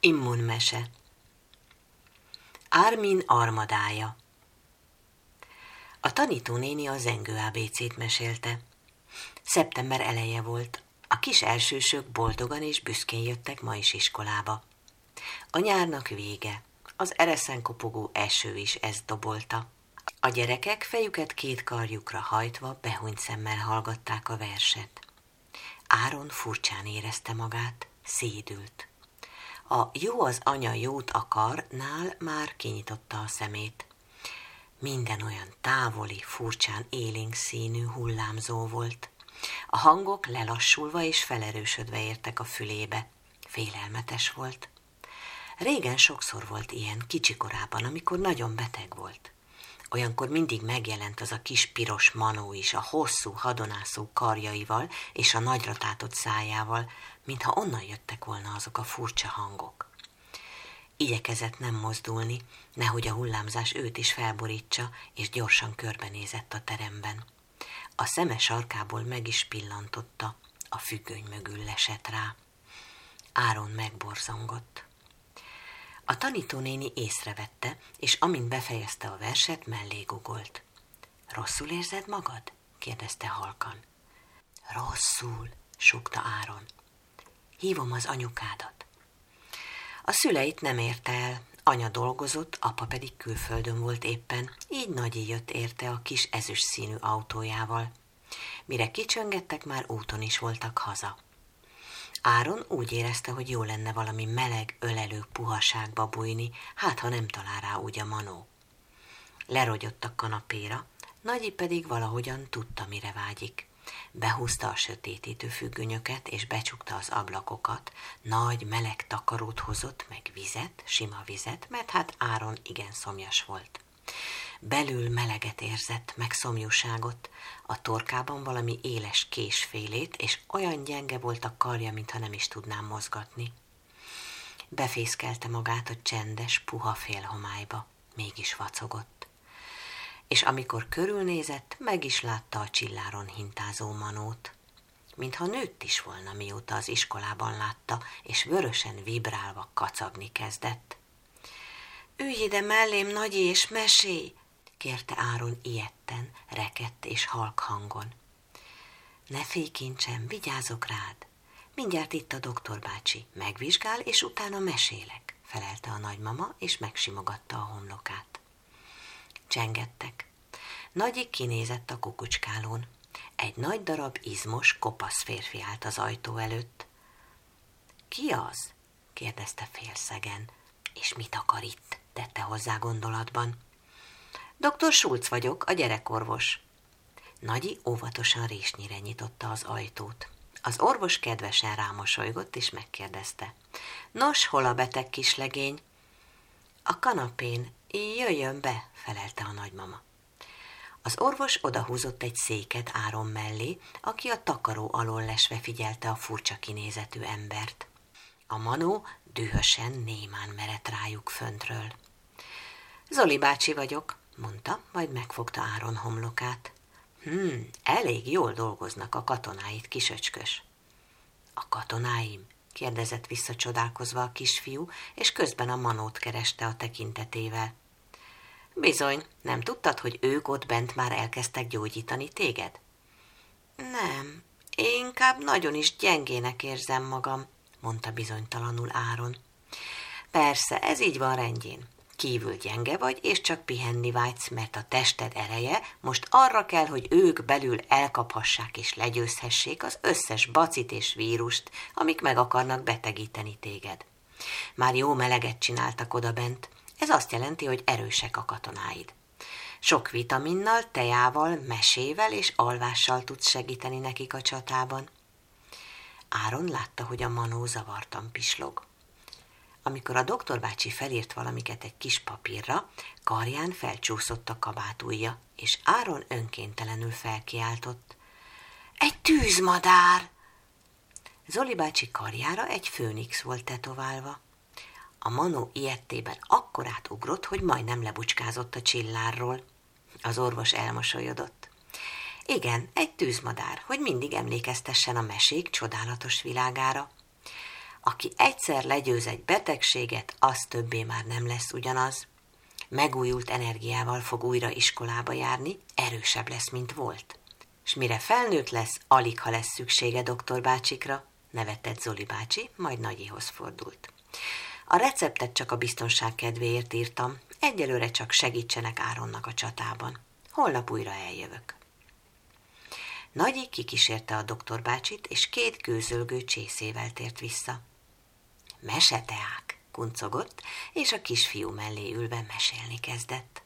Immunmese Ármin armadája A tanítónéni a zengő ABC-t mesélte. Szeptember eleje volt. A kis elsősök boldogan és büszkén jöttek ma is iskolába. A nyárnak vége. Az ereszen kopogó eső is ezt dobolta. A gyerekek fejüket két karjukra hajtva behunyt szemmel hallgatták a verset. Áron furcsán érezte magát, szédült. A jó az anya jót akar, nál már kinyitotta a szemét. Minden olyan távoli, furcsán élénk színű hullámzó volt. A hangok lelassulva és felerősödve értek a fülébe. Félelmetes volt. Régen sokszor volt ilyen, kicsikorában, amikor nagyon beteg volt. Olyankor mindig megjelent az a kis piros manó is a hosszú, hadonászó karjaival és a nagyra tátott szájával, mintha onnan jöttek volna azok a furcsa hangok. Igyekezett nem mozdulni, nehogy a hullámzás őt is felborítsa, és gyorsan körbenézett a teremben. A szeme sarkából meg is pillantotta, a függöny mögül lesett rá. Áron megborzongott. A tanítónéni észrevette, és amint befejezte a verset, mellé gugolt. Rosszul érzed magad? kérdezte halkan. Rosszul, súgta Áron. Hívom az anyukádat. A szüleit nem érte el, anya dolgozott, apa pedig külföldön volt éppen, így Nagyi jött érte a kis ezüst színű autójával. Mire kicsöngettek, már úton is voltak haza. Áron úgy érezte, hogy jó lenne valami meleg, ölelő puhaságba bújni, hát ha nem talál rá úgy a manó. Lerogyott a kanapéra, Nagyi pedig valahogyan tudta, mire vágyik. Behúzta a sötétítő függönyöket, és becsukta az ablakokat, nagy, meleg takarót hozott, meg vizet, sima vizet, mert hát Áron igen szomjas volt. Belül meleget érzett, meg szomjúságot, a torkában valami éles késfélét, és olyan gyenge volt a karja, mintha nem is tudnám mozgatni. Befészkelte magát a csendes, puha félhomályba, mégis vacogott. És amikor körülnézett, meg is látta a csilláron hintázó manót. Mintha nőtt is volna, mióta az iskolában látta, és vörösen vibrálva kacagni kezdett. Ülj ide mellém, nagyi, és mesélj! Kérte Áron ilyetten, rekett és halk hangon. Ne félj, kincsem, vigyázok rád. Mindjárt itt a doktor bácsi, megvizsgál, és utána mesélek, felelte a nagymama, és megsimogatta a homlokát. Csengettek. Nagyik kinézett a kukucskálón. Egy nagy darab izmos, kopasz férfi állt az ajtó előtt. Ki az? kérdezte félszegen. És mit akar itt? tette hozzá gondolatban. Dr. Schulz vagyok, a gyerekorvos. Nagyi óvatosan résnyire nyitotta az ajtót. Az orvos kedvesen rámosolygott, és megkérdezte. Nos, hol a beteg kislegény? A kanapén. Jöjjön be, felelte a nagymama. Az orvos odahúzott egy széket Áron mellé, aki a takaró alól lesve figyelte a furcsa kinézetű embert. A manó dühösen némán merett rájuk föntről. Zoli bácsi vagyok, mondta, majd megfogta Áron homlokát. Hmm, elég jól dolgoznak a katonáit, kisöcskös. A katonáim? kérdezett visszacsodálkozva a kisfiú, és közben a manót kereste a tekintetével. Bizony, nem tudtad, hogy ők ott bent már elkezdtek gyógyítani téged? Nem, én inkább nagyon is gyengének érzem magam, mondta bizonytalanul Áron. Persze, ez így van rendjén kívül gyenge vagy, és csak pihenni vágysz, mert a tested ereje most arra kell, hogy ők belül elkaphassák és legyőzhessék az összes bacit és vírust, amik meg akarnak betegíteni téged. Már jó meleget csináltak oda bent, ez azt jelenti, hogy erősek a katonáid. Sok vitaminnal, tejával, mesével és alvással tudsz segíteni nekik a csatában. Áron látta, hogy a manó zavartan pislog. Amikor a doktor bácsi felírt valamiket egy kis papírra, karján felcsúszott a kabátúja, és Áron önkéntelenül felkiáltott. Egy tűzmadár! Zoli bácsi karjára egy főnix volt tetoválva. A manó ilyettében akkorát ugrott, hogy majdnem lebucskázott a csillárról. Az orvos elmosolyodott. Igen, egy tűzmadár, hogy mindig emlékeztessen a mesék csodálatos világára. Aki egyszer legyőz egy betegséget, az többé már nem lesz ugyanaz. Megújult energiával fog újra iskolába járni, erősebb lesz, mint volt. És mire felnőtt lesz, alig ha lesz szüksége doktor bácsikra, nevetett Zoli bácsi, majd Nagyihoz fordult. A receptet csak a biztonság kedvéért írtam, egyelőre csak segítsenek Áronnak a csatában. Holnap újra eljövök. Nagyi kikísérte a doktor bácsit, és két gőzölgő csészével tért vissza. Meseteák, kuncogott, és a kisfiú mellé ülve mesélni kezdett.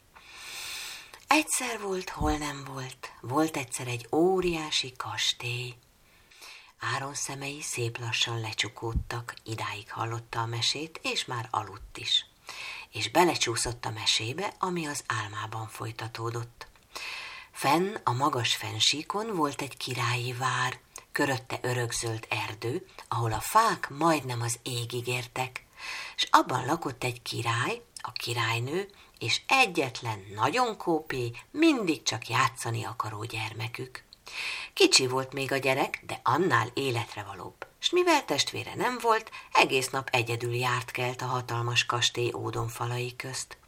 Egyszer volt, hol nem volt, volt egyszer egy óriási kastély. Áron szemei szép lassan lecsukódtak, idáig hallotta a mesét, és már aludt is. És belecsúszott a mesébe, ami az álmában folytatódott. Fenn a magas fensíkon volt egy királyi vár, körötte örökzöld erdő, ahol a fák majdnem az égig értek, és abban lakott egy király, a királynő, és egyetlen nagyon kópé, mindig csak játszani akaró gyermekük. Kicsi volt még a gyerek, de annál életre valóbb. S mivel testvére nem volt, egész nap egyedül járt kelt a hatalmas kastély ódonfalai közt.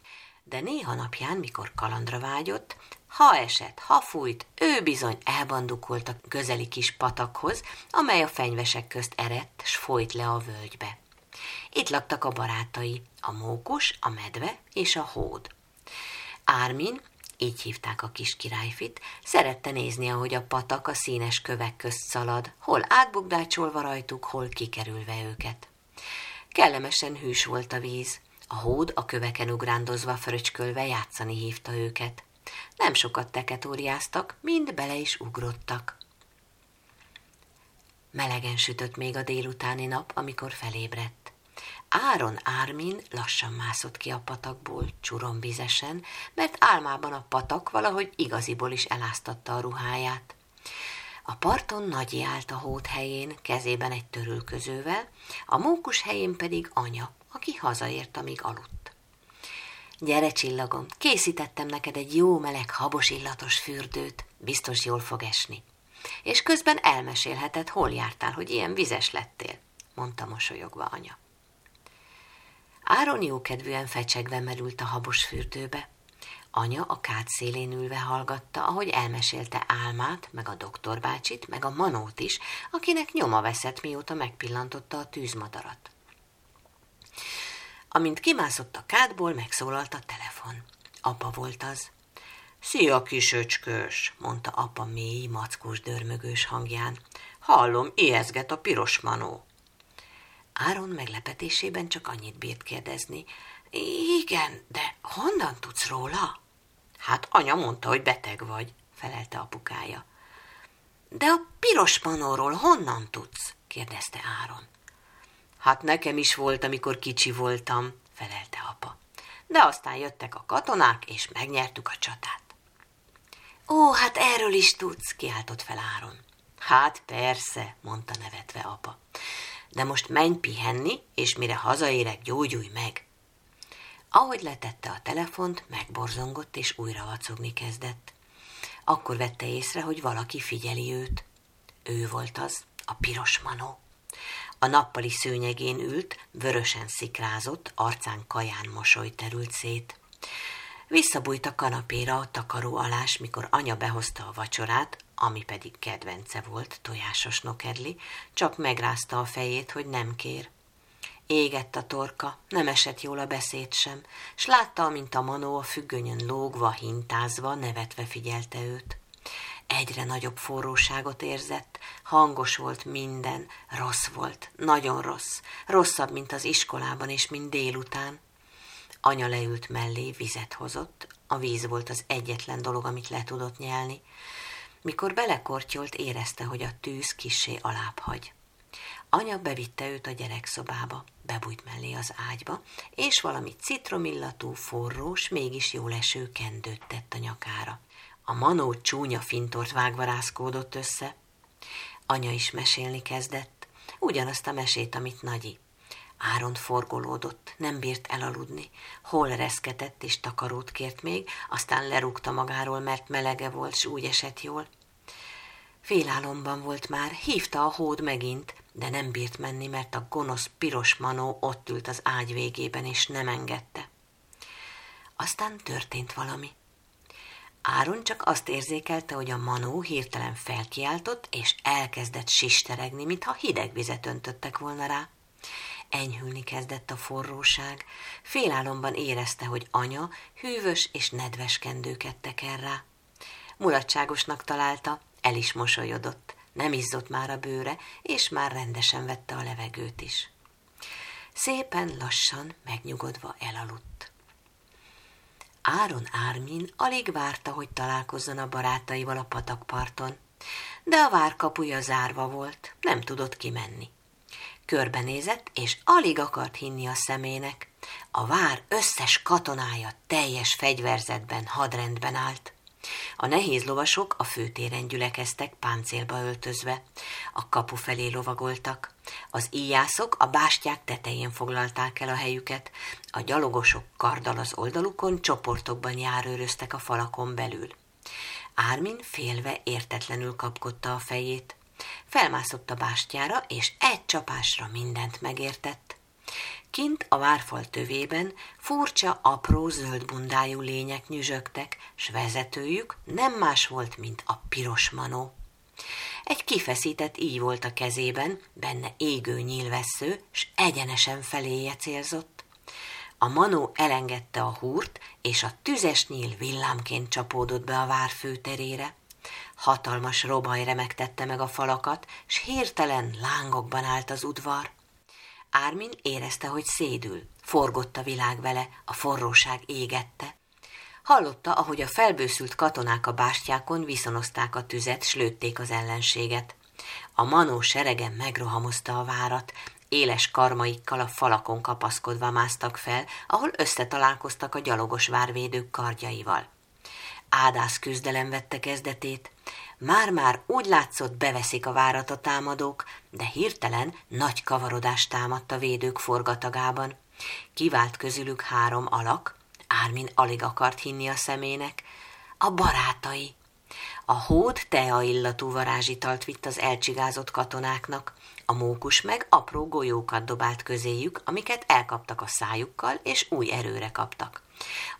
De néha napján, mikor kalandra vágyott, ha esett, ha fújt, ő bizony elbandukolt a közeli kis patakhoz, amely a fenyvesek közt erett, s folyt le a völgybe. Itt laktak a barátai, a mókus, a medve és a hód. Ármin, így hívták a kis királyfit, szerette nézni, ahogy a patak a színes kövek közt szalad, hol átbukdácsolva rajtuk, hol kikerülve őket. Kellemesen hűs volt a víz, a hód a köveken ugrándozva fröcskölve játszani hívta őket. Nem sokat teketóriáztak, mind bele is ugrottak. Melegen sütött még a délutáni nap, amikor felébredt. Áron Ármin lassan mászott ki a patakból, csurombízesen, mert álmában a patak valahogy igaziból is eláztatta a ruháját. A parton Nagyi állt a hót helyén, kezében egy törülközővel, a mókus helyén pedig anya, aki hazaért, amíg aludt. Gyere, csillagom, készítettem neked egy jó meleg, habos illatos fürdőt, biztos jól fog esni. És közben elmesélheted, hol jártál, hogy ilyen vizes lettél, mondta mosolyogva anya. Áron jókedvűen fecsegve merült a habos fürdőbe. Anya a kád szélén ülve hallgatta, ahogy elmesélte álmát, meg a doktorbácsit, meg a manót is, akinek nyoma veszett, mióta megpillantotta a tűzmadarat. Amint kimászott a kádból, megszólalt a telefon. Apa volt az. Szia, kisöcskös, mondta apa mély, mackós, dörmögős hangján. Hallom, ijeszget a piros manó. Áron meglepetésében csak annyit bírt kérdezni. Igen, de honnan tudsz róla? Hát anya mondta, hogy beteg vagy, felelte apukája. De a piros manóról honnan tudsz? kérdezte Áron. Hát nekem is volt, amikor kicsi voltam, felelte apa. De aztán jöttek a katonák, és megnyertük a csatát. Ó, hát erről is tudsz, kiáltott fel Áron. Hát persze, mondta nevetve apa. De most menj pihenni, és mire hazaérek, gyógyulj meg. Ahogy letette a telefont, megborzongott, és újra vacogni kezdett. Akkor vette észre, hogy valaki figyeli őt. Ő volt az, a piros manó. A nappali szőnyegén ült, vörösen szikrázott, arcán kaján mosoly terült szét. Visszabújt a kanapéra a takaró alás, mikor anya behozta a vacsorát, ami pedig kedvence volt, tojásos nokedli, csak megrázta a fejét, hogy nem kér. Égett a torka, nem esett jól a beszéd sem, s látta, mint a manó a függönyön lógva, hintázva, nevetve figyelte őt. Egyre nagyobb forróságot érzett, hangos volt minden, rossz volt, nagyon rossz, rosszabb, mint az iskolában és mint délután. Anya leült mellé, vizet hozott, a víz volt az egyetlen dolog, amit le tudott nyelni. Mikor belekortyolt, érezte, hogy a tűz kissé alább hagy. Anya bevitte őt a gyerekszobába, bebújt mellé az ágyba, és valami citromillatú, forrós, mégis jó leső kendőt tett a nyakára. A manó csúnya fintort vágva rázkódott össze. Anya is mesélni kezdett, ugyanazt a mesét, amit Nagyi. Áron forgolódott, nem bírt elaludni, hol reszketett és takarót kért még, aztán lerúgta magáról, mert melege volt, s úgy esett jól. Félálomban volt már, hívta a hód megint, de nem bírt menni, mert a gonosz piros manó ott ült az ágy végében, és nem engedte. Aztán történt valami. Áron csak azt érzékelte, hogy a manó hirtelen felkiáltott, és elkezdett sisteregni, mintha hideg vizet öntöttek volna rá. Enyhülni kezdett a forróság, félálomban érezte, hogy anya hűvös és nedves kendőket teker rá. Mulatságosnak találta, el is mosolyodott, nem izzott már a bőre, és már rendesen vette a levegőt is. Szépen lassan, megnyugodva elaludt. Áron Ármin alig várta, hogy találkozzon a barátaival a patakparton, de a várkapuja zárva volt, nem tudott kimenni. Körbenézett, és alig akart hinni a szemének. A vár összes katonája teljes fegyverzetben, hadrendben állt. A nehéz lovasok a főtéren gyülekeztek, páncélba öltözve. A kapu felé lovagoltak. Az íjászok a bástyák tetején foglalták el a helyüket. A gyalogosok karddal az oldalukon csoportokban járőröztek a falakon belül. Ármin félve értetlenül kapkodta a fejét. Felmászott a bástyára, és egy csapásra mindent megértett. Kint a várfal tövében furcsa, apró, zöld bundájú lények nyüzsögtek, s vezetőjük nem más volt, mint a piros manó. Egy kifeszített íj volt a kezében, benne égő nyílvessző, s egyenesen feléje célzott. A manó elengedte a húrt, és a tüzes nyíl villámként csapódott be a vár főterére. Hatalmas robaj remegtette meg a falakat, s hirtelen lángokban állt az udvar. Ármin érezte, hogy szédül, forgott a világ vele, a forróság égette. Hallotta, ahogy a felbőszült katonák a bástyákon viszonozták a tüzet, s lőtték az ellenséget. A manó seregen megrohamozta a várat, éles karmaikkal a falakon kapaszkodva másztak fel, ahol összetalálkoztak a gyalogos várvédők kardjaival. Ádász küzdelem vette kezdetét, már-már úgy látszott, beveszik a várat a támadók, de hirtelen nagy kavarodás támadt a védők forgatagában. Kivált közülük három alak, Ármin alig akart hinni a szemének, a barátai. A hód tea illatú varázsitalt vitt az elcsigázott katonáknak, a mókus meg apró golyókat dobált közéjük, amiket elkaptak a szájukkal, és új erőre kaptak.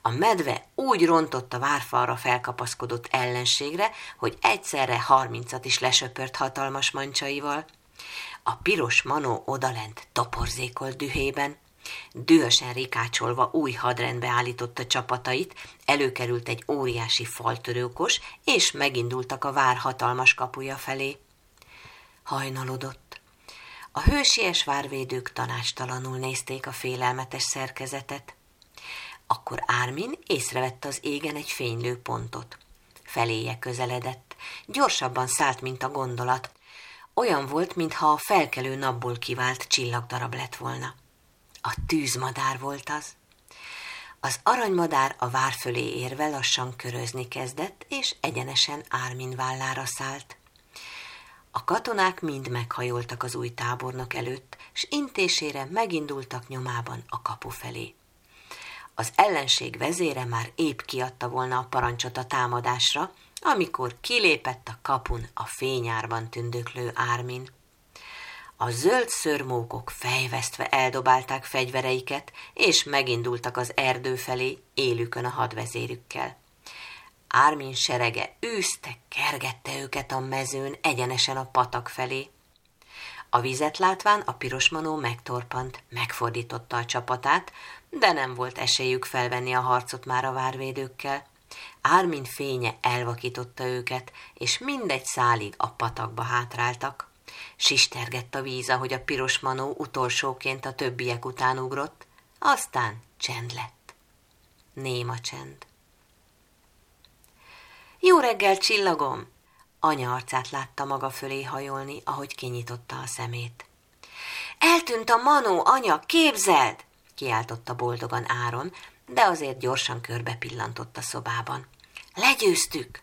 A medve úgy rontott a várfalra felkapaszkodott ellenségre, hogy egyszerre harmincat is lesöpört hatalmas mancsaival. A piros manó odalent toporzékolt dühében, Dühösen rikácsolva új hadrendbe állította csapatait, előkerült egy óriási faltörőkos, és megindultak a vár hatalmas kapuja felé. Hajnalodott. A hősies várvédők tanástalanul nézték a félelmetes szerkezetet. Akkor Ármin észrevette az égen egy fénylő pontot. Feléje közeledett. Gyorsabban szállt, mint a gondolat. Olyan volt, mintha a felkelő napból kivált csillagdarab lett volna. A tűzmadár volt az. Az aranymadár a vár fölé érve lassan körözni kezdett, és egyenesen Ármin vállára szállt. A katonák mind meghajoltak az új tábornok előtt, s intésére megindultak nyomában a kapu felé. Az ellenség vezére már épp kiadta volna a parancsot a támadásra, amikor kilépett a kapun a fényárban tündöklő Ármin. A zöld szörmókok fejvesztve eldobálták fegyvereiket, és megindultak az erdő felé élükön a hadvezérükkel. Ármin serege űzte, kergette őket a mezőn egyenesen a patak felé. A vizet látván a pirosmanó megtorpant, megfordította a csapatát, de nem volt esélyük felvenni a harcot már a várvédőkkel. Ármin fénye elvakította őket, és mindegy szálig a patakba hátráltak. Sistergett a víz, ahogy a piros manó utolsóként a többiek után ugrott, aztán csend lett. Néma csend. Jó reggel, csillagom! Anya arcát látta maga fölé hajolni, ahogy kinyitotta a szemét. Eltűnt a manó, anya, képzeld! kiáltotta boldogan Áron, de azért gyorsan körbe pillantott a szobában. Legyőztük!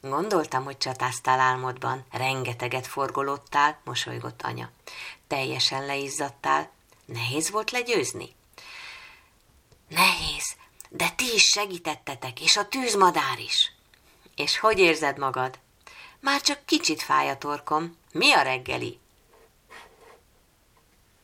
Gondoltam, hogy csatáztál álmodban, rengeteget forgolódtál, mosolygott anya. Teljesen leizzadtál. Nehéz volt legyőzni? Nehéz, de ti is segítettetek, és a tűzmadár is. És hogy érzed magad? Már csak kicsit fáj a torkom. Mi a reggeli?